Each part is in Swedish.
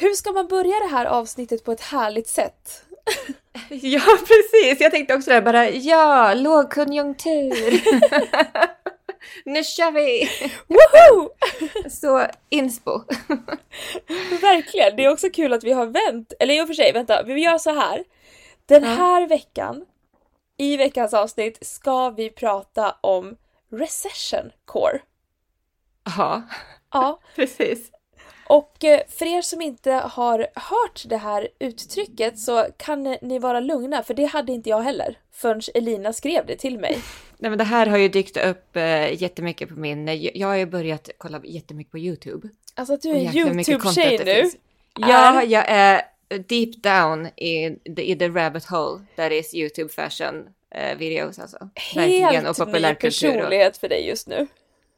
Hur ska man börja det här avsnittet på ett härligt sätt? Ja, precis. Jag tänkte också det bara, ja, lågkonjunktur. nu kör vi! Woho! Så inspo. Verkligen. Det är också kul att vi har vänt. Eller i och för sig, vänta, vi gör så här. Den Ja. här veckan, i veckans avsnitt, ska vi prata om recession core. Ja, Ja, precis. Och eh, för er som inte har hört det här uttrycket så kan ni vara lugna, för det hade inte jag heller förrän Elina skrev det till mig. Nej, men det här har ju dykt upp eh, jättemycket på min... Jag, jag har ju börjat kolla jättemycket på YouTube. Alltså att du är en YouTube-tjej nu. Ja, jag är deep down i the, i the rabbit hole that is YouTube fashion eh, videos alltså. Verkligen, och Helt ny populärkultur. Och, personlighet för dig just nu.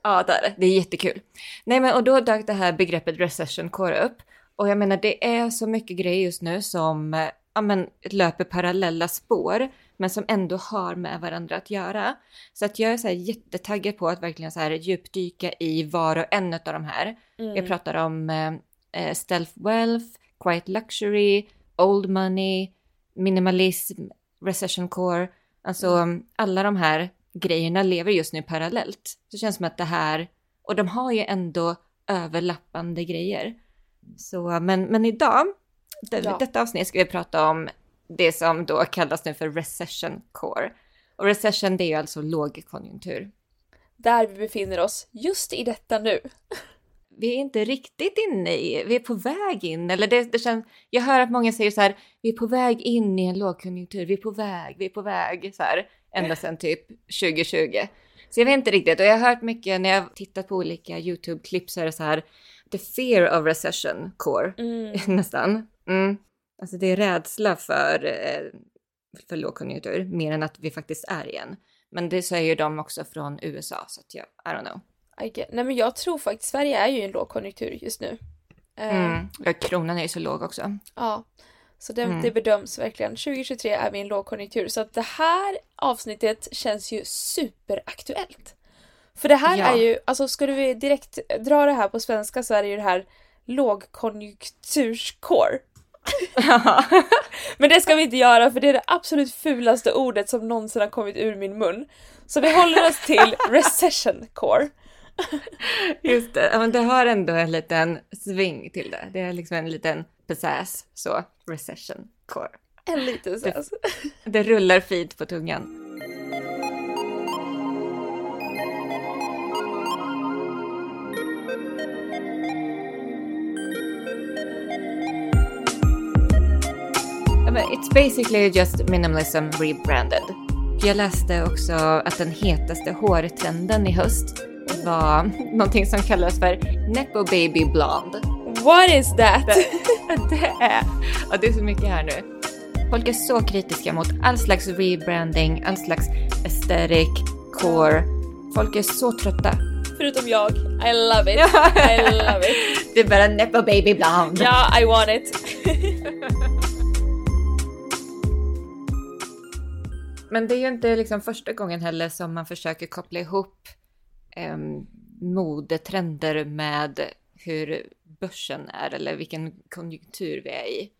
Ja, det är det. Det är jättekul. Nej, men och då dök det här begreppet recession core upp. Och jag menar, det är så mycket grejer just nu som ja, men, löper parallella spår, men som ändå har med varandra att göra. Så att jag är så här jättetaggad på att verkligen så här djupdyka i var och en av de här. Mm. Jag pratar om eh, eh, stealth wealth, quiet luxury, old money, minimalism, recession core. Alltså Mm. alla de här grejerna lever just nu parallellt. Så det känns som att det här, och de har ju ändå överlappande grejer. Så, men, men idag, det, Ja. detta avsnitt ska vi prata om det som då kallas nu för recession core. Och recession det är ju alltså lågkonjunktur. Där vi befinner oss just i detta nu. vi är inte riktigt inne i, vi är på väg in, eller det, det känns, jag hör att många säger så här, vi är på väg in i en lågkonjunktur, vi är på väg, vi är på väg, så här, ända sedan typ 2020. Så jag vet inte riktigt, och jag har hört mycket när jag har tittat på olika YouTube-klipp så är det så här, the fear of recession core, Mm. nästan. Mm. Alltså det är rädsla för, eh, för lågkonjunktur, mer än att vi faktiskt är igen. Men det säger ju de också från USA, så att jag, I don't know. Get- Nej men jag tror faktiskt, Sverige är ju i en lågkonjunktur just nu. Eh, Mm. Ja, kronan är ju så låg också. Ja. Så det, Mm. det bedöms verkligen. 2023 är vi i en lågkonjunktur. Så att det här avsnittet känns ju superaktuellt. För det här Ja. är ju, alltså skulle vi direkt dra det här på svenska så är det ju det här lågkonjunkturskår. Men det ska vi inte göra för det är det absolut fulaste ordet som någonsin har kommit ur min mun. Så vi håller oss till recession core. Just det, men det har ändå en liten sving till det. Det är liksom en liten pizzazz, så recession core. En liten så här. Det rullar fint på tungan. It's basically just minimalism rebranded. Jag läste också att den hetaste hårtrenden i höst var någonting som kallas för Nepo Baby Blonde. What is that? Det är, ja, det är så mycket här nu. Folk är så kritiska mot all slags rebranding, all slags aesthetic, core. Folk är så trötta. Förutom jag. I love it. I love it. Det är bara Nepo Baby Blonde. Ja, I want it. Men det är ju inte liksom första gången heller som man försöker koppla ihop um, modetrender med hur börsen är eller vilken konjunktur vi är i.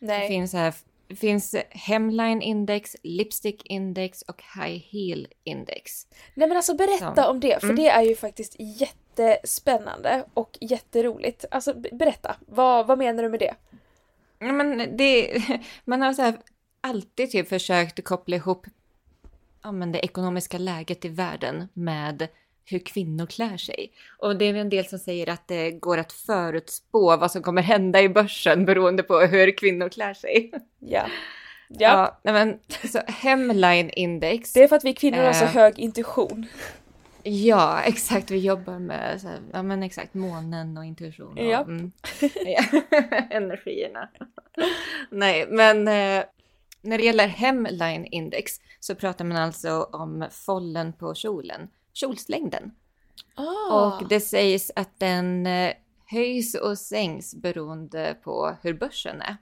Det Nej. finns, här, det finns hemline index, lipstick index och high heel index. Nej men alltså berätta Så. om det, för Mm. det är ju faktiskt jättespännande och jätteroligt. Alltså be- berätta, vad, vad menar du med det? Ja, men det, man har så här alltid typ försökt koppla ihop ja, men det ekonomiska läget i världen med hur kvinnor klär sig. Och det är en del som säger att det går att förutspå vad som kommer hända i börsen beroende på hur kvinnor klär sig. Ja. Ja, nej, men så hemline index. det är för att vi kvinnor har så Eh. hög intuition. Ja, exakt. Vi jobbar med här, ja, men exakt, månen och intuition. Och, Ja. mm, ja. Energierna. Nej, men eh, när det gäller hemline index så pratar man alltså om follen på kjolen, kjolslängden. Ah. Och det sägs att den eh, höjs och sänks beroende på hur börsen är.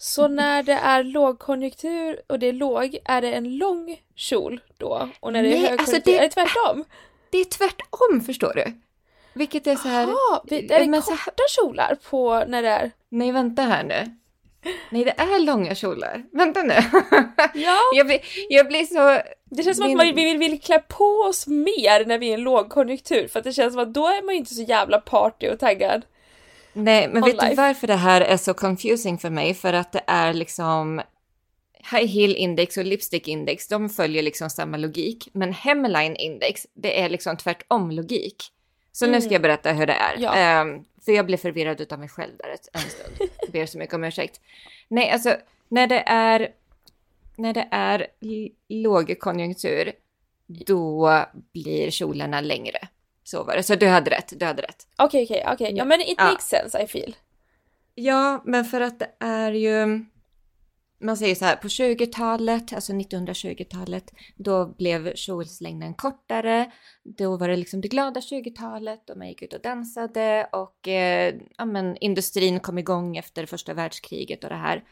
Så när det är lågkonjunktur och det är låg, är det en lång kjol då? Och när det är Nej, högkonjunktur, alltså det- är det tvärtom? Det är tvärtom förstår du. Vilket är så här... Jaha, vi- är det korta kjolar på när det är... Nej, vänta här nu. Nej, det är långa kjolar. Vänta nu. Ja, jag, blir, jag blir så... det känns som att man vill, vill, vill klä på oss mer när vi är i en lågkonjunktur för att det känns som att då är man ju inte så jävla party och taggad. Nej, men vet du life. varför det här är så confusing för mig? För att det är liksom High Heel Index och Lipstick Index, de följer liksom samma logik. Men Hemline Index, det är liksom tvärtom logik. Så nu ska jag berätta hur det är. Ja. Ehm, för jag blev förvirrad utav mig själv där ett- en stund. Ber så mycket om ursäkt. Nej, alltså när det är, när det är lågkonjunktur, då blir kjolarna längre. Så var det. Så du hade rätt, du hade rätt. Okej, okej, okej. Ja, men it Ja. makes sense I feel. Ja, men för att det är ju... Man säger så här, på 20-talet, alltså 1920-talet, då blev kjolslängden kortare. Då var det liksom det glada 20-talet och man gick ut och dansade och eh, ja, men, industrin kom igång efter första världskriget och det här.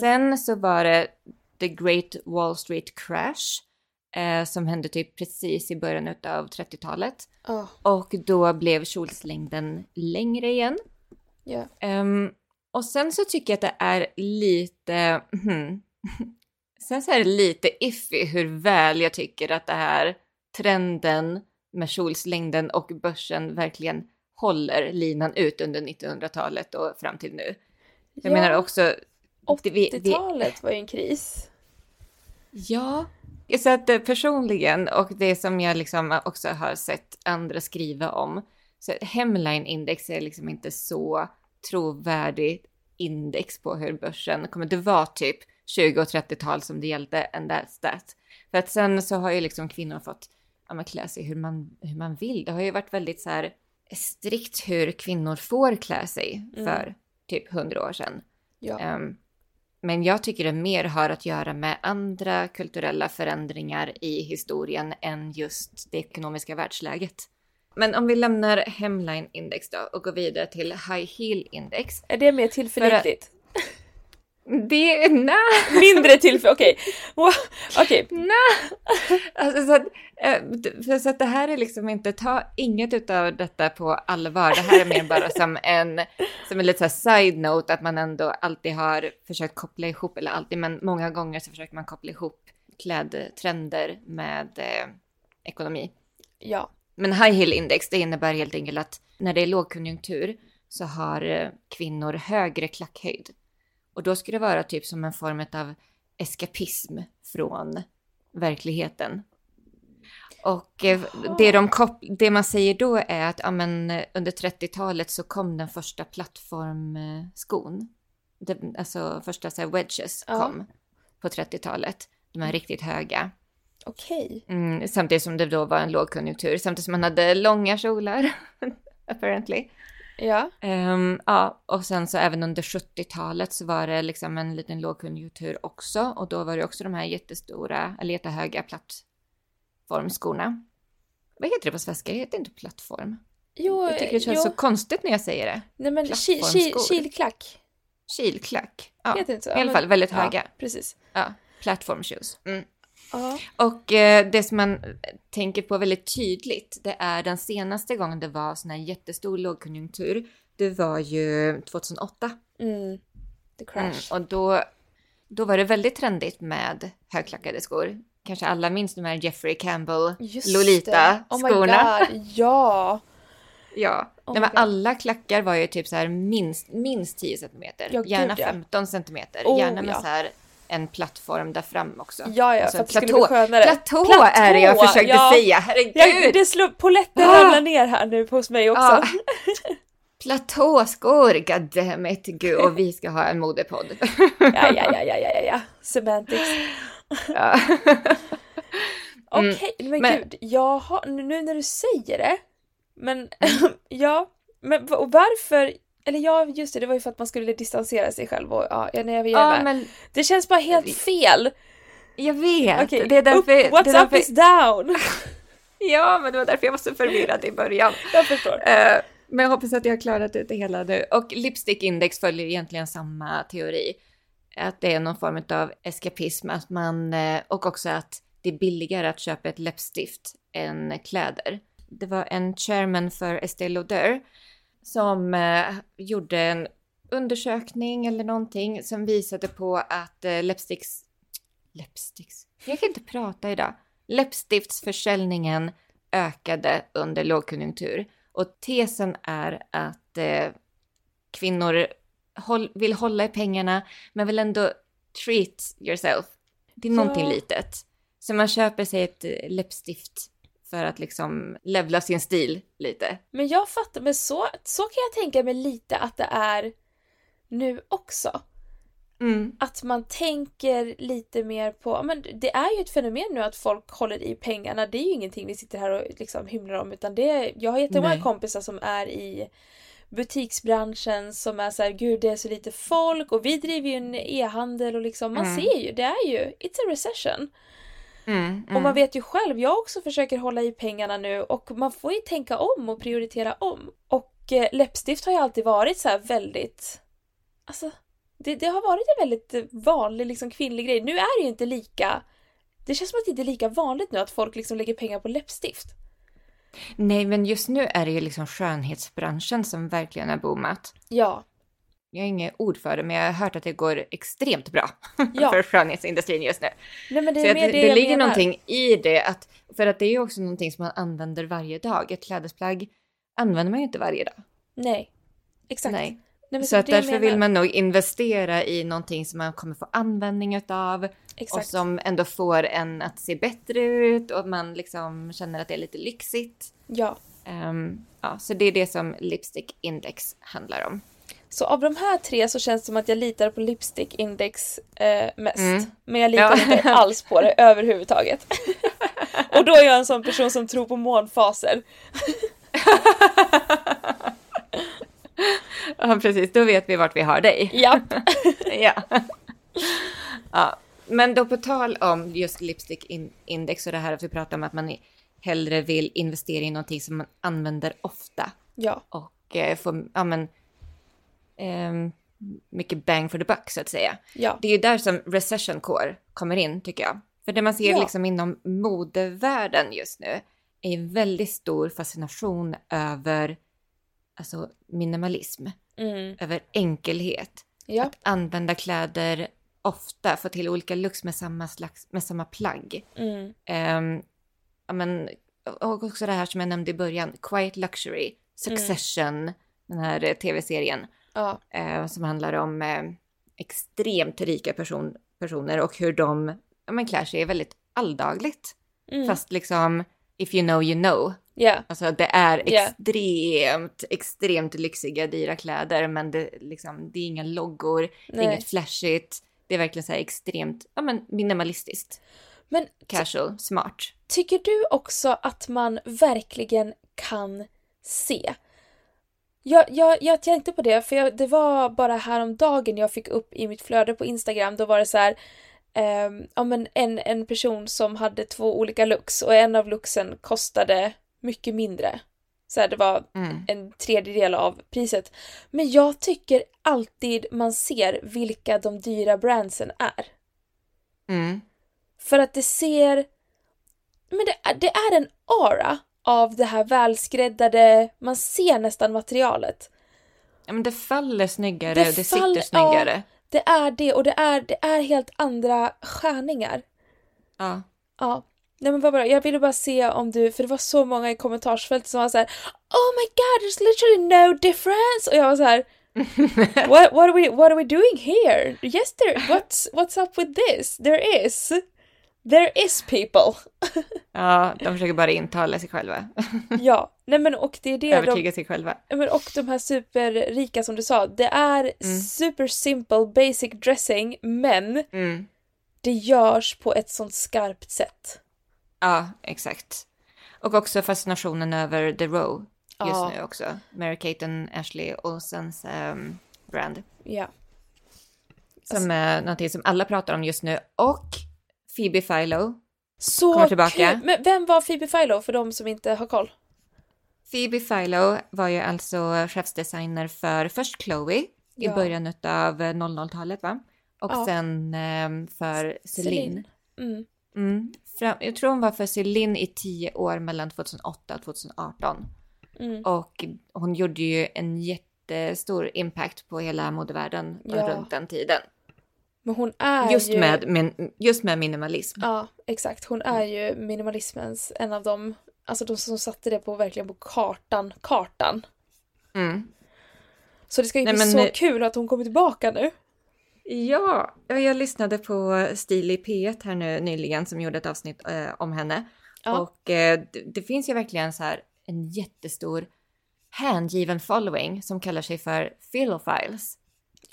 Sen så var det the Great Wall Street Crash eh, som hände typ precis i början av 30-talet. Oh, Och då blev kjolslängden längre igen. ja. Ehm, och sen så tycker jag att det är lite... hmm. Sen så är det lite iffy hur väl jag tycker att det här trenden med kjolslängden och börsen verkligen håller linan ut under 1900-talet och fram till nu. Jag Ja, menar också... det- vi- vi- 80-talet var ju en kris. Ja. Så att eh, personligen och det som jag liksom också har sett andra skriva om. Så Hemline Index är liksom inte så trovärdigt index på hur börsen kommer. Det var typ 20 och 30-tal som det gällde and that's that. För att sen så har ju liksom kvinnor fått ja, klä sig hur man, hur man vill. Det har ju varit väldigt så här strikt hur kvinnor får klä sig för typ 100 år sedan. Ja. Ehm, men jag tycker det mer har att göra med andra kulturella förändringar i historien än just det ekonomiska världsläget. Men om vi lämnar Hemline Index då och går vidare till High Heel Index. Är det mer tillförlitligt? Det är... Nej! Mindre tillförlitligt, okej. Wow, Okej, Nej! Alltså, så, att, eh, så att det här är liksom inte, ta inget utav detta på allvar. Det här är mer bara som en, som en lite så här side note att man ändå alltid har försökt koppla ihop, eller alltid, men många gånger så försöker man koppla ihop klädtrender med eh, ekonomi. ja. Men high heel index, det innebär helt enkelt att när det är lågkonjunktur så har eh, kvinnor högre klackhöjd. Och då ska det vara typ som en form av eskapism från verkligheten. Och eh, det, de det man säger då är att ja, men, eh, under 30-talet så kom den första plattformskon. Alltså första så här, wedges Ja. kom på 30-talet. De är riktigt höga. Okej. Mm, samtidigt som det då var en lågkonjunktur, samtidigt som man hade långa kjolar, apparently. Ja. Ehm, ja, och sen så även under 70-talet så var det liksom en liten lågkonjunktur också, och då var det också de här jättestora, eller jättehöga plattformskorna. Vad heter det på svenska? Det heter inte plattform. Jo, Jag tycker det känns jo. så konstigt när jag säger det. Nej men ki- ki- plattformsskor. kilklack. Kilklack. Ja, Heter inte så? i alla fall väldigt ja, höga. Precis. Ja, platform shoes. Mm. Ja. Och eh, det som man tänker på väldigt tydligt, det är den senaste gången det var sån här jättestor lågkonjunktur. Det var ju 2008. Mm. The crash. Mm, och då, då var det väldigt trendigt med högklackade skor. Kanske alla minns de här Jeffrey Campbell. Lolita-skorna. Oh ja. Ja, Oh Nej, men alla klackar var ju typ så här minst, minst 10 centimeter. Ja, gud, Gärna ja. 15 centimeter. Oh, Gärna med ja. så här en plattform där fram också. Ja, ja, Alltså, för att det skulle platå. bli skönare. Platå, är det jag försökte ja. säga, herregud! Ja, det slår, polletten Ah. ramlar ner här nu hos mig också. Ja. Platåskor, goddammit, gud, och vi ska ha en modepodd. Ja, ja, ja, ja, ja, ja, ja. Semantics. ja. Mm, Okej, men, men- gud, jaha, nu nu när du säger det. Men, ja, men varför? Eller ja, just det, det var ju för att man skulle distansera sig själv och ja, nej, jag, ja, ja, men Det känns bara helt fel. jag vet. Okej, det är därför, upp, what's det är up därför, is down. Ja, men det var därför jag var så förvirrad i början. Jag förstår. Eh, men jag hoppas att jag har klarat ut det hela nu. Och Lipstick Index följer egentligen samma teori. Att det är någon form av eskapism, att man, eh, och också att det är billigare att köpa ett läppstift än kläder. det var en chairman för Estée Lauder som eh, gjorde en undersökning eller någonting som visade på att eh, läppsticks... Läppsticks? Jag kan inte prata idag. Läppstiftsförsäljningen ökade under lågkonjunktur. Och tesen är att eh, kvinnor håll, vill hålla i pengarna men vill ändå treat yourself till någonting Ja. litet. Så man köper sig ett eh, läppstift för att liksom levla sin stil lite. Men jag fattar, men så, så kan jag tänka mig lite att det är nu också. Mm. Att man tänker lite mer på, men det är ju ett fenomen nu att folk håller i pengarna. Det är ju ingenting vi sitter här och liksom hymlar om utan det jag har jättemånga Nej. kompisar som är i butiksbranschen som är så här, gud det är så lite folk och vi driver ju en e-handel och liksom man Mm. ser ju, det är ju, it's a recession. Mm, Och man vet ju själv, jag också försöker hålla i pengarna nu och man får ju tänka om och prioritera om. Och eh, läppstift har ju alltid varit så här väldigt, alltså det, det har varit en väldigt eh, vanlig liksom kvinnlig grej. Nu är det ju inte lika, det känns som att det inte är lika vanligt nu att folk liksom lägger pengar på läppstift. Nej, men just nu är det ju liksom skönhetsbranschen som verkligen har boomat. Ja, Jag har inget ord för det, men jag har hört att det går extremt bra Ja. för skönhetsindustrin just nu. nej men det Så är mer det, det, ligger menar. någonting i det, att, för att det är ju också någonting som man använder varje dag. Ett klädesplagg använder man ju inte varje dag. Nej, exakt. Nej. Nej, men Så att därför vill man nog investera i någonting som man kommer få användning utav och Exakt. som ändå får en att se bättre ut och man liksom känner att det är lite lyxigt. Ja. Ehm, ja, så det är det som Lipstick Index handlar om. Så av de här tre så känns det som att jag litar på Lipstick Index eh, mest. Mm. Men jag litar Ja. inte alls på det överhuvudtaget. Och då är jag en sån person som tror på månfaser. Ja, precis. Då vet vi vart vi har dig. Japp. ja. ja. Men då på tal om just Lipstick in- Index och det här att vi pratar om att man hellre vill investera i någonting som man använder ofta Ja. och eh, få ja, men, ehm, mycket bang for the buck så att säga. Ja. Det är ju där som recession core kommer in tycker jag. För det man ser Ja. liksom inom modevärlden just nu är en väldigt stor fascination över alltså minimalism, Mm. över enkelhet. Ja. Att använda kläder ofta, få till olika looks med samma, slags, med samma plagg. Mm. Ehm, ja, men, och också det här som jag nämnde i början, Quiet Luxury, Succession, den här eh, tv-serien Ja. eh, som handlar om eh, extremt rika person, personer och hur de ja, men klär sig väldigt alldagligt. Mm. Fast liksom, if you know you know. Ja. Alltså det är extremt, extremt lyxiga, dyra kläder men det, liksom, det är inga loggor, det är Nej. inget flashigt. Det är verkligen så här extremt ja, men minimalistiskt, Men casual, smart. tycker du också att man verkligen kan se? Jag, jag, jag tänkte på det, för jag, det var bara häromdagen jag fick upp i mitt flöde på Instagram, då var det så här ehm, ja, men en, en person som hade två olika looks och en av looksen kostade mycket mindre. Så här, det var Mm. en tredjedel av priset. Men jag tycker alltid man ser vilka de dyra brandsen är. Mm. För att det ser... Men det, det är en aura av det här välskräddade, man ser nästan materialet. Ja, men det faller snyggare Det och det fall- sitter snyggare. Ja, det är det och det är, det är helt andra skärningar. Ja. Ja. Nej men vad bra, jag ville bara se om du, för det var så många i kommentarsfältet som var så här: Oh my god, there's literally no difference! Och jag var så här. what, what, are we, what are we doing here? Yes there, what's, what's up with this? There is. There is people. ja, de försöker bara intala sig själva. Ja, nej men och det är det de, Övertyga sig själva. Men och de här superrika som du sa, det är Mm. super simple basic dressing men Mm. det görs på ett sånt skarpt sätt. Ja, exakt. Och också fascinationen över The Row just Ja. nu också. Mary-Kate and Ashley Olsens ehm, brand. Ja. Som är någonting som alla pratar om just nu. Och Phoebe Philo. Så Kommer tillbaka. kul! Men vem var Phoebe Philo för de som inte har koll? Phoebe Philo var ju alltså chefsdesigner för först Chloe i Ja. början av 00-talet va? Och Ja. sen ehm, för Celine. Mm. Mm. Fram, jag tror hon var för Celine i tio år mellan 2008 och 2018. Mm. Och hon gjorde ju en jättestor impact på hela modevärlden Ja. runt den tiden. Men hon är Just, ju... med, men, just med minimalism. Ja, exakt. Hon är ju minimalismens en av dem, alltså de som satte det på verkligen på kartan, kartan. Mm. Så det ska ju Nej, bli men, så kul att hon kommer tillbaka nu. Ja, ja, jag lyssnade på Stil i P1 här nu nyligen som gjorde ett avsnitt eh, om henne. Ja. Och eh, det, det finns ju verkligen så här en jättestor hängiven following som kallar sig för Philophiles.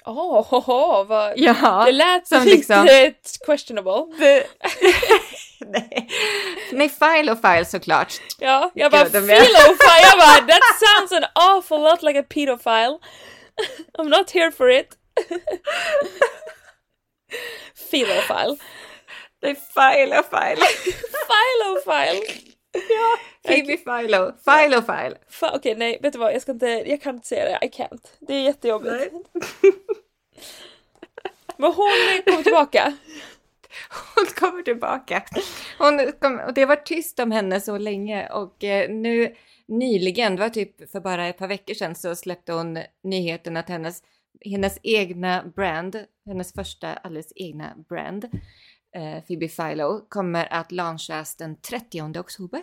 Åh, oh, vad... Ja, Det lät som lite liksom- questionable. det, nej, nej, Philophiles såklart. Ja, jag bara är- philophile, jag bara that sounds an awful lot like a pedophile. I'm not here for it. Philophile. Det är Philophile. Philophile. ja, Phoebe Philo. Philophile. Fa- Okej, nej, vet du vad? Jag ska inte, jag kan inte säga det. I can't. Det är jättejobbigt. Nej. Men hon kom tillbaka. Hon kommer tillbaka. Hon kom, och det var tyst om henne så länge och eh, nu nyligen, det var typ för bara ett par veckor sedan så släppte hon nyheten att hennes, hennes egna brand, hennes första alldeles egna brand, eh, Phoebe Philo, kommer att launchas den 30 oktober.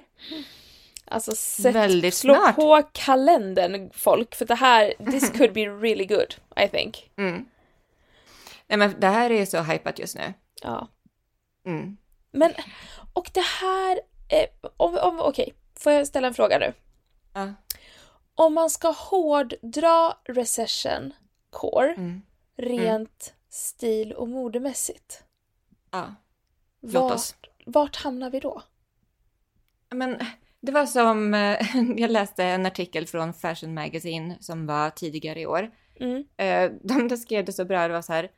Alltså sätt, Väldigt slå snart. på kalendern folk för det här, this could be really good, I think. Mm. Nej men det här är så hypat just nu. Ja. Mm. Men, och det här, eh, om, om, okej, får jag ställa en fråga nu? Ja. Om man ska hårddra recession core, Mm. rent stil och modemässigt, ja. Låt vart, oss. vart hamnar vi då? Men det var som, eh, jag läste en artikel från Fashion Magazine som var tidigare i år. Mm. Eh, De skrev det så bra, det var så här,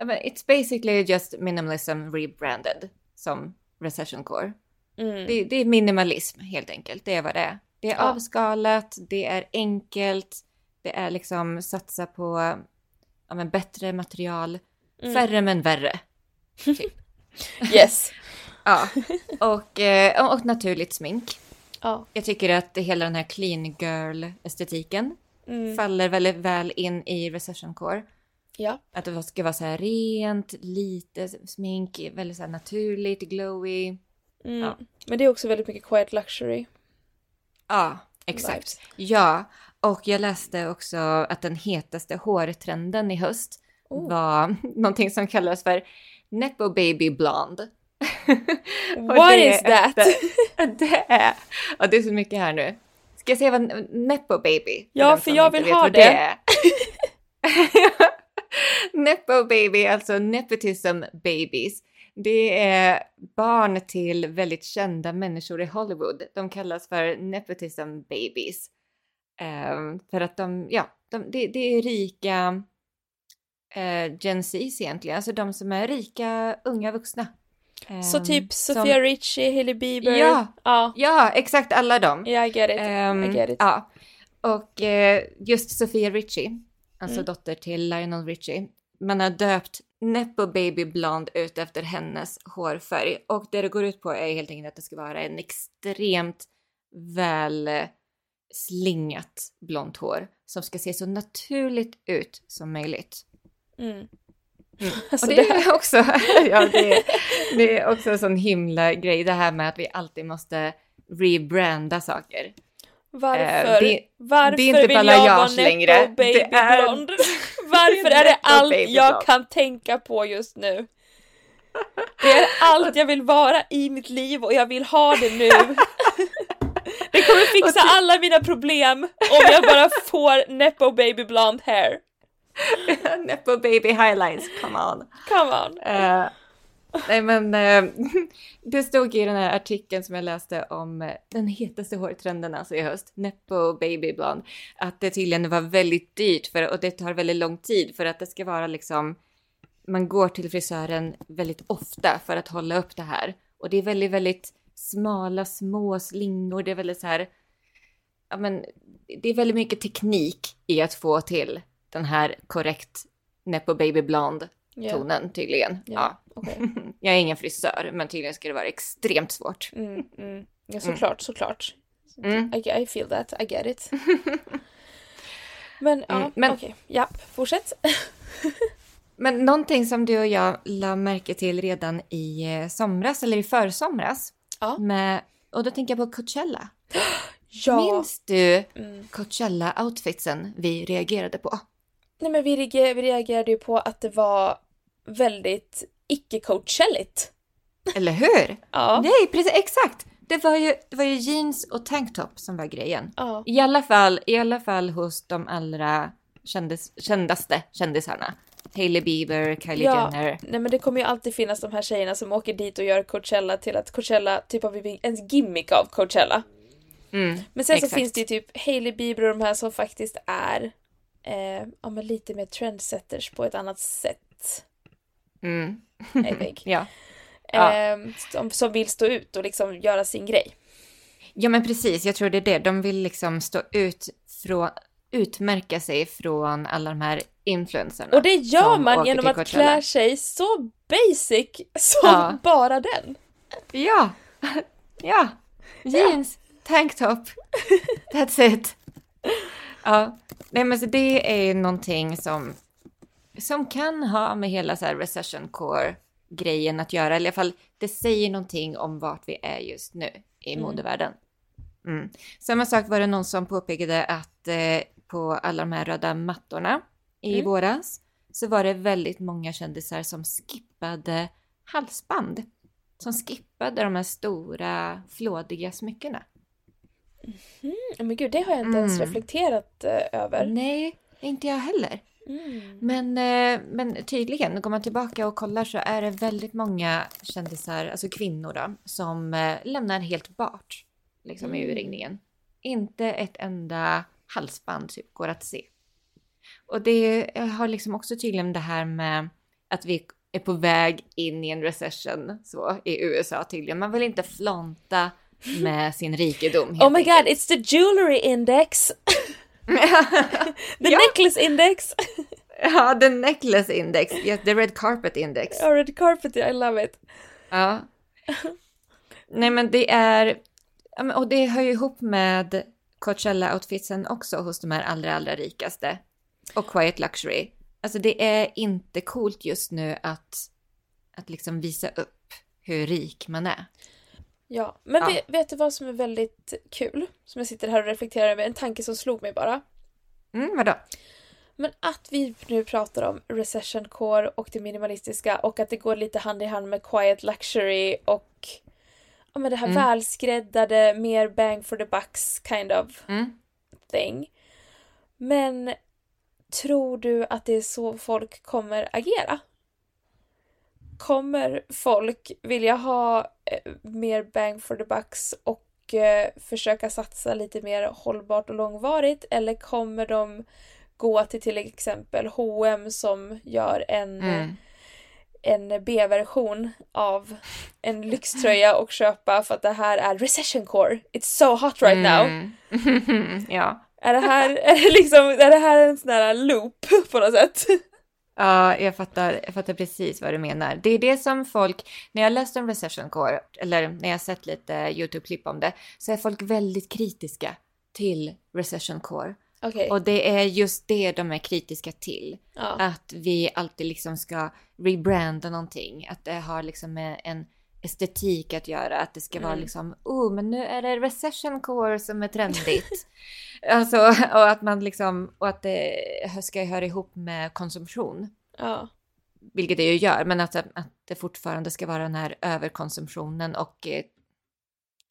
it's basically just minimalism rebranded som recession core. Mm. Det, det är minimalism helt enkelt, det är vad det är. Det är Ja. avskalat, det är enkelt, det är liksom satsa på ja, men bättre material, Mm. färre men värre. Yes. Ja, och, eh, och naturligt smink. Ja. Jag tycker att hela den här clean girl-estetiken Mm. faller väldigt väl in i recession core. Ja. Att det ska vara så här rent, lite smink, väldigt så här naturligt, glowy. Mm. Ja. Men det är också väldigt mycket quiet luxury. Ja, exakt. Vibes. Ja, och jag läste också att den hetaste hårtrenden i höst Oh. var någonting som kallas för Nepo Baby Blonde. What det is that? ett- det är, och det är så mycket här nu. Ska jag säga vad Nepo Baby? Ja, för jag vill ha det. är. Nepo Baby, alltså nepotism babies. Det är barn till väldigt kända människor i Hollywood. De kallas för nepotism babies. Ehm, för att de, ja, de, det, det är rika eh, Gen Zs egentligen, alltså de som är rika unga vuxna. Så Ehm, typ som- Sofia Richie, Hailey Bieber. Ja. Ja. Ja, exakt alla de. Yeah, I get it. Ehm, I get it. Ja. Och eh, just Sofia Richie, alltså Mm. dotter till Lionel Richie, man har döpt Nepo Baby Blonde ut efter hennes hårfärg. Och det det går ut på är helt enkelt att det ska vara en extremt väl eh, slingat blont hår som ska se så naturligt ut som möjligt. Mm. Mm. Alltså det det är också, ja, det, det är också en sån himla grej det här med att vi alltid måste rebranda saker. Varför? Eh, det- Varför det är inte vill jag vara längre. baby Det är- blond? Varför är det allt jag kan tänka på just nu? Det är allt jag vill vara i mitt liv och jag vill ha det nu. Det kommer fixa alla mina problem om jag bara får Nepo baby blond hair. Nepo baby highlights, come on. Come on. Eh, nej men eh, det stod i den här artikeln som jag läste om eh, den hetaste hårtrenden alltså i höst, Nepo baby blond, att det tydligen var väldigt dyrt för, och det tar väldigt lång tid för att det ska vara liksom, man går till frisören väldigt ofta för att hålla upp det här. Och det är väldigt, väldigt smala små slingor, det är väldigt så här, ja men det är väldigt mycket teknik i att få till den här korrekt Nepo baby blond tonen tydligen. Ja. Ja. okej. jag är ingen frisör, men tydligen ska det vara extremt svårt. Mm, mm. Ja, såklart, såklart. Mm. I, I feel that, I get it. men ja, Mm, men- okej. Ja, fortsätt. Men någonting som du och jag la märke till redan i eh, somras, eller i försomras, Ja. med, och då tänker jag på Coachella. Ja. Minns du Mm. Coachella-outfitsen vi reagerade på? Nej men vi, reager- vi reagerade ju på att det var väldigt icke-coachelligt. Eller hur? Ja. Nej, precis, exakt! Det var, ju, det var ju jeans och tanktop som var grejen. Ja. I alla fall, i alla fall hos de allra kändis, kändaste kändisarna. Hailey Bieber, Kylie Ja. Jenner. Nej men det kommer ju alltid finnas de här tjejerna som åker dit och gör Coachella till att Coachella typ har blivit en gimmick av Coachella. Mm, Men sen exakt. så finns det ju typ Hailey Bieber och de här som faktiskt är eh, ja, men lite mer trendsetters på ett annat sätt. Mm. Ja. Eh, som, som vill stå ut och liksom göra sin grej. ja, men precis. Jag tror det är det. De vill liksom stå ut från, utmärka sig från alla de här influencerna. Och det gör man genom att klä sig så basic som Ja. bara den. Ja! Ja! Jeans, tanktop. That's it. Ja, nej men så det är någonting som, som kan ha med hela så här recession core grejen att göra. Eller i alla fall, det säger någonting om vart vi är just nu i Mm. modevärlden. Mm. Samma sak var det någon som påpekade att eh, på alla de här röda mattorna i Mm. våras så var det väldigt många kändisar som skippade halsband. Som skippade de här stora flådiga smyckena. Mm, men gud, det har jag inte ens Mm. reflekterat eh, över. Nej, inte jag heller. Mm. Men, eh, men tydligen, går man tillbaka och kollar så är det väldigt många kändisar, alltså kvinnor då, som eh, lämnar helt bart liksom i Mm. urringningen. Inte ett enda halsband typ går att se. Och det har liksom också tydligen det här med att vi är på väg in i en recession så i USA tydligen. Man vill inte flonta med sin rikedom Oh my god, it's the jewelry index! The Ja. necklace index! ja, the necklace index, yes, the red carpet index. oh, red carpet, I love it. Ja. Nej men det är, ja, och det hör ju ihop med Coachella-outfitsen också hos de här allra, allra rikaste. Och Quiet Luxury. Alltså det är inte coolt just nu att, att liksom visa upp hur rik man är. Ja, men Ja. Vet, vet du vad som är väldigt kul? Som jag sitter här och reflekterar över, en tanke som slog mig bara. Mm, vadå? Men att vi nu pratar om recession core och det minimalistiska och att det går lite hand i hand med quiet luxury och ja, men det här Mm. välskräddade, mer bang for the bucks kind of Mm. thing. Men tror du att det är så folk kommer agera? Kommer folk vilja ha eh, mer bang for the bucks och eh, försöka satsa lite mer hållbart och långvarigt eller kommer de gå till till exempel H&M som gör en, eh, Mm. en B-version av en lyxtröja och köpa för att det här är recession core. It's so hot right now. Mm. ja. Är det här, är det liksom, är det här en sån här loop på något sätt? Ja, jag fattar, jag fattar precis vad du menar. Det är det som folk, när jag läst om recession core, eller när jag sett lite YouTube-klipp om det, så är folk väldigt kritiska till recession core. Okej. Och det är just det de är kritiska till. Ja. Att vi alltid liksom ska rebranda någonting. Att det har liksom en estetik att göra. Att det ska vara Mm. liksom, oh men nu är det recession core som är trendigt. alltså, och att man liksom, och att det ska höra ihop med konsumtion. ja. Vilket det ju gör, men att, att det fortfarande ska vara den här överkonsumtionen och eh,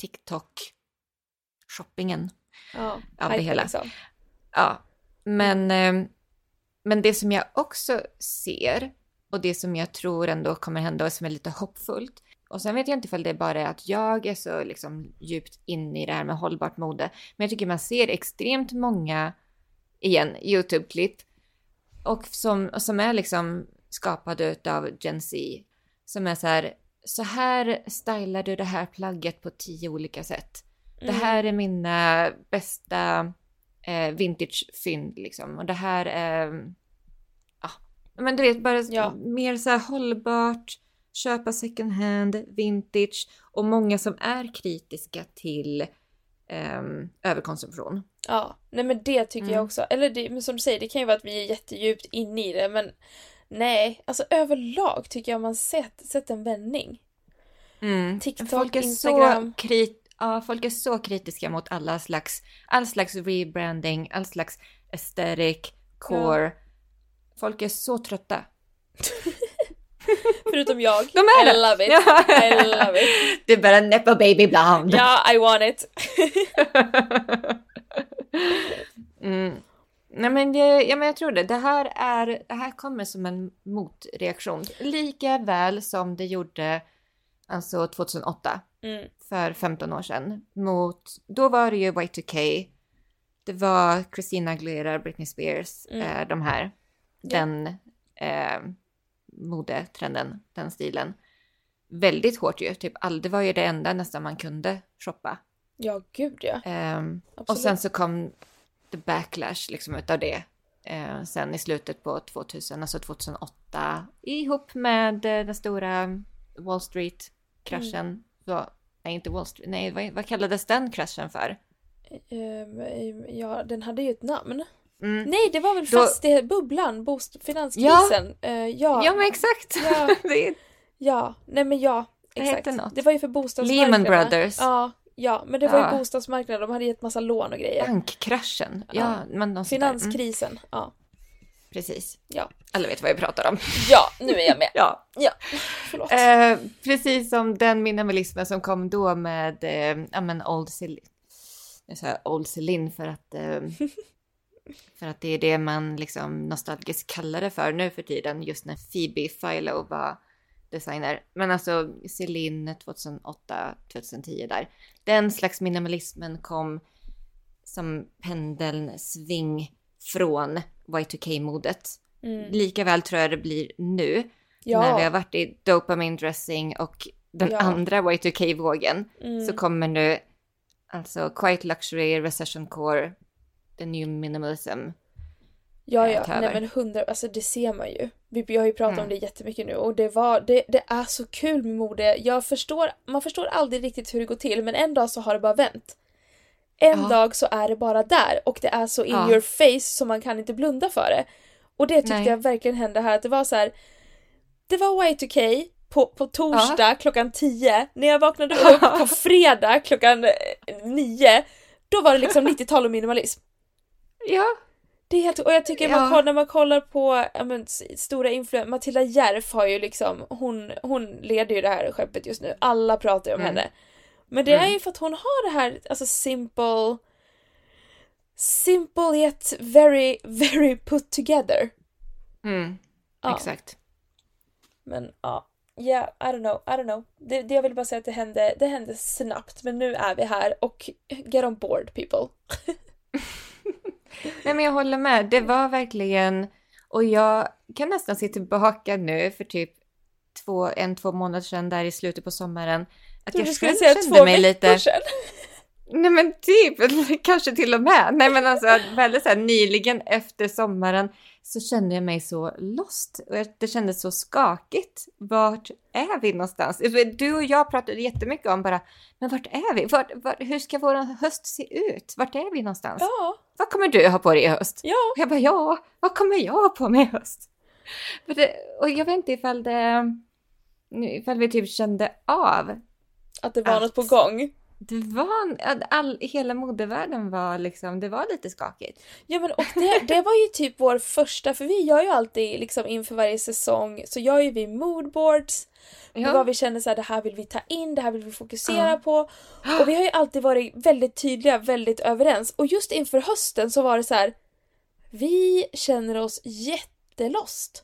TikTok-shoppingen. Ja. Av det hela. Liksom. Ja, men, eh, men det som jag också ser och det som jag tror ändå kommer hända och som är lite hoppfullt. Och sen vet jag inte ifall det bara är att jag är så liksom djupt inne i det här med hållbart mode. Men jag tycker man ser extremt många, igen, YouTube-klipp. Och som, som är liksom skapade av Gen Z. Som är så här, så här stylar du det här plagget på tio olika sätt. Det Mm. här är mina bästa eh, vintage-fynd liksom. Och det här är... Ja, men du vet bara Ja. mer så här hållbart, köpa second hand, vintage och många som är kritiska till ehm, överkonsumtion. Ja, nej men det tycker jag Mm. också. Eller det, men som du säger, det kan ju vara att vi är jättedjupt inne i det men nej, alltså överlag tycker jag man sett, sett en vändning. Mm. TikTok, folk är Instagram. Så krit- ja, folk är så kritiska mot alla slags, all slags rebranding, all slags aesthetic, core. Folk är så trötta. Förutom jag. De är I det. love it. Ja. I love it. Är bara nepo baby blonde. Ja, I want it. mm. Nej men, det, ja, men jag tror det. Det här, är, det här kommer som en motreaktion. Lika väl som det gjorde alltså 2008, Mm. för 15 år sedan. Mot, då var det ju Y2K. Det var Christina Aguilera, Britney Spears, Mm. eh, de här. Ja. Den eh, modetrenden, den stilen. Väldigt hårt ju. Typ all, det var ju det enda nästan man kunde shoppa. Ja, gud ja. Ehm, och sen så kom the backlash liksom utav det. Eh, sen i slutet på 2000, alltså 2008. Ihop med eh, den stora Wall Street-kraschen. Mm. Så, nej, inte Wall Street. Nej, vad, vad kallades den kraschen för? Ehm, ja, den hade ju ett namn. Mm. Nej, det var väl Då- fastighet, bubblan, bost, finanskrisen. Ja. ja. Ja, men exakt. Ja. det Ja, nej men ja. Det Exakt. något. Det var ju för bostadsmarknaden. Lehman Brothers. Ja, ja, men det var Ja. ju bostadsmarknaden. De hade gett massa lån och grejer. bankkraschen. Ja, Ja. där. Mm, Finanskrisen. Ja. precis. Ja. Alla vet vad jag pratar om. ja, nu är jag med. Ja. Ja, förlåt. Eh, precis som den minimalismen som kom då med eh, men Old Celine. Jag sa Old Celine för att, eh, för att det är det man liksom nostalgiskt kallar det för nu för tiden, just när Phoebe Philo var designer. Men alltså Celine 2008, 2010 där. Den slags minimalismen kom som pendeln sving från Y2K-modet. Mm. Lika väl tror jag det blir nu när vi har Ja. varit i dopamine dressing och den Ja. andra Y2K-vågen Mm. så kommer nu alltså Quiet Luxury, Recession Core, the new minimalism. Ja, eh, ja, nej men hundra, alltså det ser man ju. Vi, jag har ju pratat om Mm. det jättemycket nu och det var, det, det är så kul med mode. Jag förstår, man förstår aldrig riktigt hur det går till men en dag så har det bara vänt. En Ja. dag så är det bara där och det är så in Ja. your face så man kan inte blunda för det. Och det tyckte Nej. jag verkligen hände här, att det var så här. Det var Y2K på, på torsdag klockan 10. När jag vaknade upp på fredag klockan eh, 9. Då var det liksom 90-tal och minimalism. Ja, Det är helt, och jag tycker man Ja. kollar, när man kollar på men, stora influenser, Matilda Järf har ju liksom, hon, hon leder ju det här skeppet just nu, alla pratar ju om Mm. henne. Men det är Mm. ju för att hon har det här, alltså simple, simple yet very, very put together. mm, Ja. exakt. Men ja, yeah, I don't know, I don't know. Det, det jag vill bara säga att det hände, det hände snabbt, men nu är vi här och get on board people. Nej men jag håller med, det var verkligen, och jag kan nästan se tillbaka nu för typ två, en, två månader sedan där i slutet på sommaren. Att Du jag skulle själv säga kände två mig lite... sedan. Nej men typ, kanske till och med. Nej men alltså väldigt så här, nyligen efter sommaren så kände jag mig så lost. Och det kändes så skakigt. Vart är vi någonstans? Du och jag pratade jättemycket om bara, men vart är vi? Vart, vart, hur ska vår höst se ut? Vart är vi någonstans? Ja, Vad kommer du ha på dig i höst? ja. Och jag bara, ja, vad kommer jag ha på mig i höst? Det, och jag vet inte ifall det, ifall vi typ kände av Att det var Att- något på gång. Det var, all, hela modevärlden var liksom, det var lite skakigt. Ja men och det, det var ju typ vår första, för vi gör ju alltid liksom inför varje säsong så gör ju vi moodboards. Ja. Vad vi känner så här, det här vill vi ta in, det här vill vi fokusera Ja. på. Och vi har ju alltid varit väldigt tydliga, väldigt överens. Och just inför hösten så var det så här. Vi känner oss jättelost.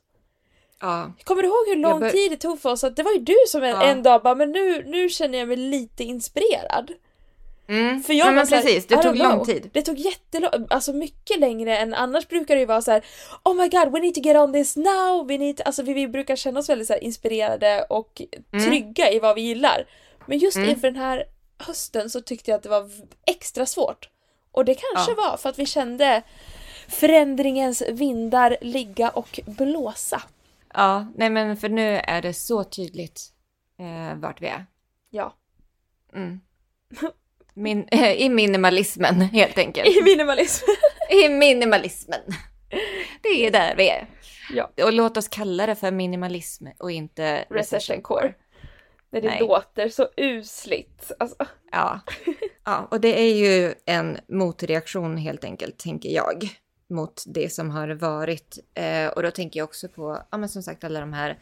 Ja. Kommer du ihåg hur lång bör- tid det tog för oss? Att det var ju du som en, Ja. en dag bara, men nu, nu känner jag mig lite inspirerad. Mm. För jag ja, var men så här, precis, det tog lång know. tid. Det tog jättelång, alltså mycket längre än annars brukar det ju vara så här. Oh my god, we need to get on this now! We need, alltså vi, vi brukar känna oss väldigt så inspirerade och Mm. trygga i vad vi gillar. Men just Mm. inför den här hösten så tyckte jag att det var extra svårt. Och det kanske var för att vi kände förändringens vindar ligga och blåsa. Ja, nej men för nu är det så tydligt eh, vart vi är. Ja. Mm. Min, I minimalismen helt enkelt. I minimalism. I minimalismen. Det är där vi är. Ja. Och låt oss kalla det för minimalism och inte Recession core. När det Nej. låter så usligt. Alltså, Ja. ja, och det är ju en motreaktion helt enkelt, tänker jag, mot det som har varit. Eh, och då tänker jag också på, ja men som sagt alla de här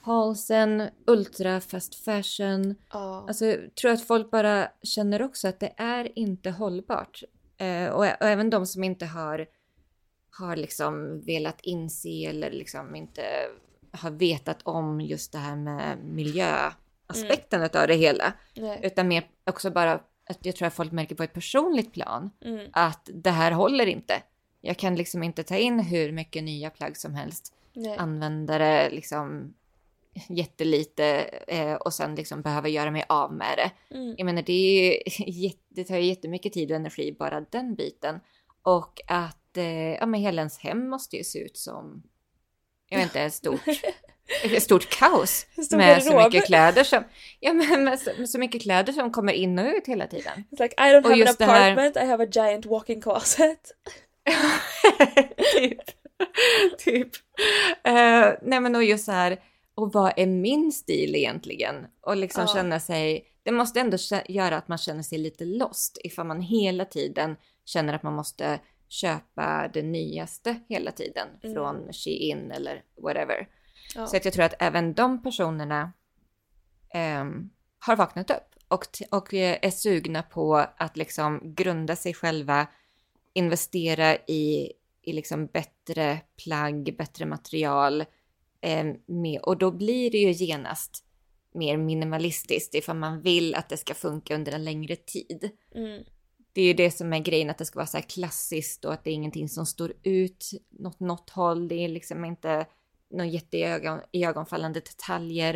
halsen, ultra fast fashion. ja. Alltså, jag tror att folk bara känner också att det är inte hållbart. Eh, och, och även de som inte har, har liksom velat inse eller liksom inte har vetat om just det här med miljöaspekten av det hela. Nej. Utan mer också bara att jag tror att folk märker på ett personligt plan Mm. att det här håller inte. Jag kan liksom inte ta in hur mycket nya plagg som helst, Nej. använda det liksom jättelite eh, och sen liksom behöva göra mig av med det. Mm. Jag menar det, är ju, det tar ju jättemycket tid och energi bara den biten. Och att eh, ja, men hela ens hem måste ju se ut som, jag vet inte, ett stort, ett stort kaos. Stor med så mycket kläder som, ja men med så, med så mycket kläder som kommer in och ut hela tiden. It's like I don't have an det här- apartment, I have a giant walk-in closet. typ. typ. Eh, nej men och just så här, och vad är min stil egentligen? Och liksom Ja. känna sig, det måste ändå göra att man känner sig lite lost ifall man hela tiden känner att man måste köpa det nyaste hela tiden Mm. från Shein eller whatever. Ja. Så att jag tror att även de personerna ehm, har vaknat upp och, och eh, är sugna på att liksom grunda sig själva, investera i, i liksom bättre plagg, bättre material. Eh, med, och då blir det ju genast mer minimalistiskt ifall man vill att det ska funka under en längre tid. Mm. Det är ju det som är grejen, att det ska vara så här klassiskt och att det är ingenting som står ut något, något håll. Det är liksom inte någon jätteögonfallande detaljer.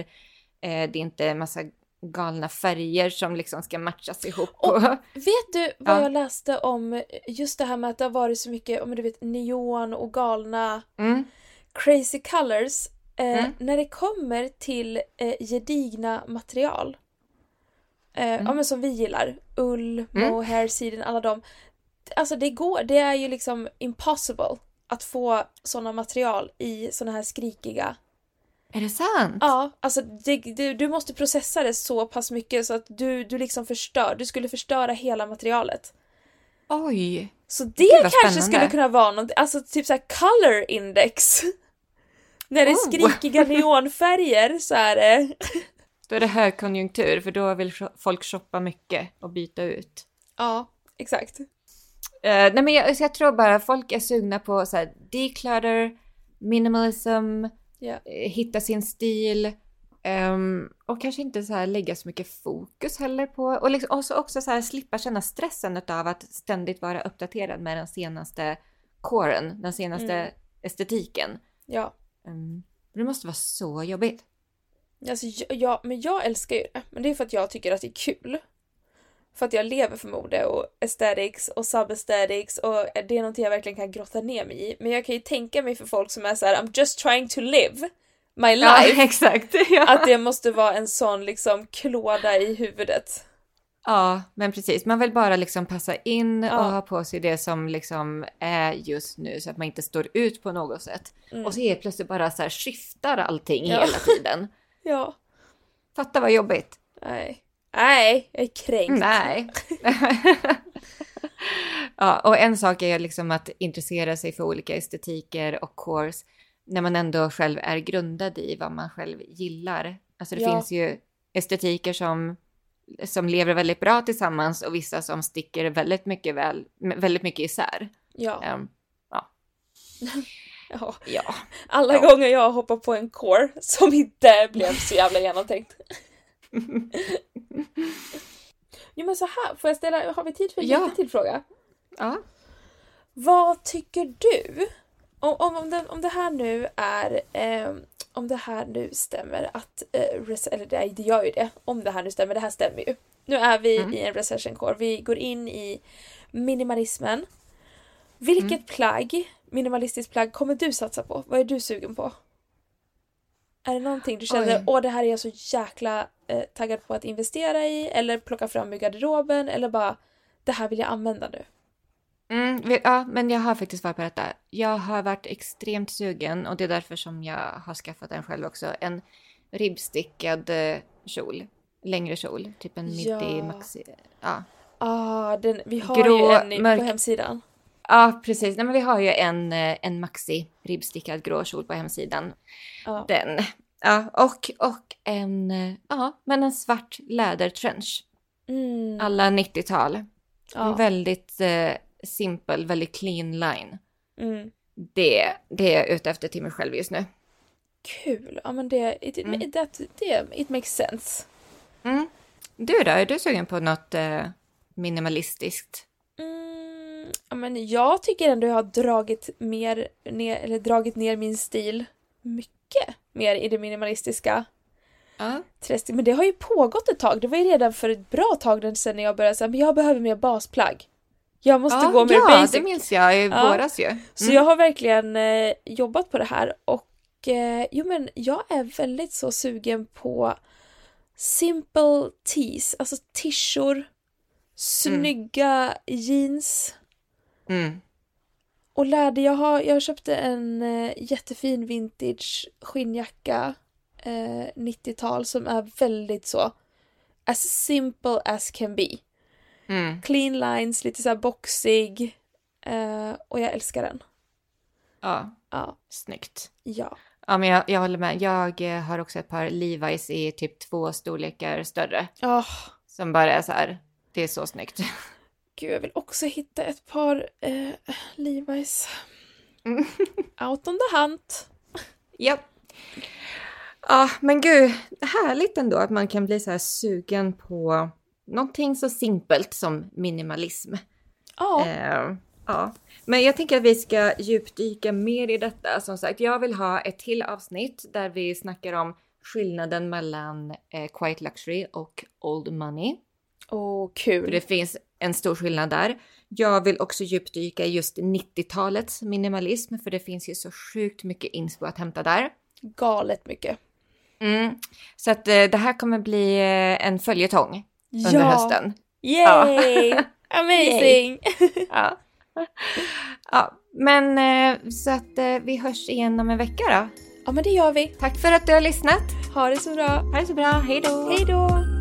Eh, det är inte massa galna färger som liksom ska matchas ihop. Och- Vet du vad Ja. jag läste om just det här med att det har varit så mycket, om du vet, neon och galna mm, crazy colors. Eh, Mm. När det kommer till eh, gedigna material. Eh, Mm. Ja men som vi gillar. Ull, Mm. mohair, siden, alla dem. Alltså det går, det är ju liksom impossible att få sådana material i sådana här skrikiga. Är det sant? Ja, alltså det, det, du måste processa det så pass mycket så att du, du liksom förstör, du skulle förstöra hela materialet. Oj! Så det vad kanske spännande. skulle kunna vara något, alltså typ såhär color index. När det är Oh. skrikiga neonfärger så är det... Då är det högkonjunktur för då vill folk shoppa mycket och byta ut. Ja, exakt. Eh, nej men jag, jag tror bara folk är sugna på så här, declutter, minimalism, Ja. eh, hitta sin stil ehm, och kanske inte så här lägga så mycket fokus heller på och liksom, också, också så här slippa känna stressen av att ständigt vara uppdaterad med den senaste kåren, den senaste Mm. estetiken. Ja. Um, det måste vara så jobbigt. Alltså, jag, men jag älskar ju det. Men det är för att jag tycker att det är kul. För att jag lever för mode och aesthetics och sub-aesthetics och det är något jag verkligen kan grotta ner mig i. Men jag kan ju tänka mig för folk som är så här: I'm just trying to live my life. Ja, exakt. Ja. Att det måste vara en sån liksom klåda i huvudet. Ja, men precis. Man vill bara liksom passa in Ja. och ha på sig det som liksom är just nu så att man inte står ut på något sätt. Mm. Och så helt plötsligt bara så här skiftar allting Ja. hela tiden. Ja. Fatta vad jobbigt. Nej. Nej, jag är kränkt. Nej. ja, och en sak är liksom att intressera sig för olika estetiker och course när man ändå själv är grundad i vad man själv gillar. Alltså det Ja. finns ju estetiker som, som lever väldigt bra tillsammans och vissa som sticker väldigt mycket, väl, väldigt mycket isär. Ja. Ehm, ja. ja. Alla Ja. gånger jag hoppar på en core som inte blev så jävla genomtänkt. Jo men så här, får jag ställa, har vi tid för en Ja. till fråga? ja. Vad tycker du? Om, om, om, det, om det här nu är, ehm, om det här nu stämmer att, eh, eller det, det gör ju det, om det här nu stämmer, det här stämmer ju. Nu är vi Mm. i en recession core, vi går in i minimalismen. Vilket Mm. plagg, minimalistiskt plagg, kommer du satsa på? Vad är du sugen på? Är det någonting du känner, Oj. åh det här är jag så jäkla eh, taggad på att investera i eller plocka fram ur garderoben eller bara det här vill jag använda nu? Mm, ja, men jag har faktiskt svar på detta. Jag har varit extremt sugen och det är därför som jag har skaffat en själv också. En ribbstickad eh, kjol. Längre kjol, typ en midi Ja. maxi. Ja. Ah, den, vi har Grå, ju en mörk- på hemsidan. ja, precis. Nej, men vi har ju en, eh, en maxi ribbstickad grå kjol på hemsidan. Ja. Den. Ja, och, och en, ja, men en svart lädertrench. Mm. Alla 90-tal. ja. Väldigt eh, simpel, väldigt clean line. Mm. Det, det är jag ute efter till mig själv just nu. Kul! Ja men det, it, Mm. that, det, it makes sense. Mm. Du då, är du sugen på något eh, minimalistiskt? Mm, ja, men jag tycker ändå jag har dragit, mer ner, eller dragit ner min stil mycket mer i det minimalistiska Ja. träsket. Men det har ju pågått ett tag. Det var ju redan för ett bra tag sedan när jag började säga men jag behöver mer basplagg. Jag måste ja, gå mer ja, basic. det minns jag i Ja. våras ju. Så Mm. jag har verkligen eh, jobbat på det här och eh, jo men jag är väldigt så sugen på simple tees, alltså tishor, snygga jeans Mm. Och lärde, jag har, jag köpte en eh, jättefin vintage skinnjacka eh, 90-tal som är väldigt så as simple as can be. Mm. Clean lines, lite så här boxig eh, och jag älskar den. Ja, Ja, snyggt. ja. Ja, men jag, jag håller med. Jag eh, har också ett par Levi's i typ två storlekar större. Oh, Som bara är så här, det är så snyggt. Gud, jag vill också hitta ett par eh, Levi's. Mm. Out on the hunt. Ja. Ja, men gud, härligt ändå att man kan bli så här sugen på någonting så simpelt som minimalism. Ja, Eh, ja, men jag tänker att vi ska djupdyka mer i detta. Som sagt, jag vill ha ett till avsnitt där vi snackar om skillnaden mellan eh, Quiet Luxury och Old Money. och För kul. det finns en stor skillnad där. Jag vill också djupdyka i just 90-talets minimalism, för det finns ju så sjukt mycket inspo att hämta där. Galet mycket. Mm. Så att eh, det här kommer bli eh, en följetong under ja. hösten. Yay! Amazing! Ja. ja, men eh, så att vi hörs igen om en vecka då. ja men det gör vi. Tack för att du har lyssnat. Ha det så bra. Ha det så bra, hej då! Hej då!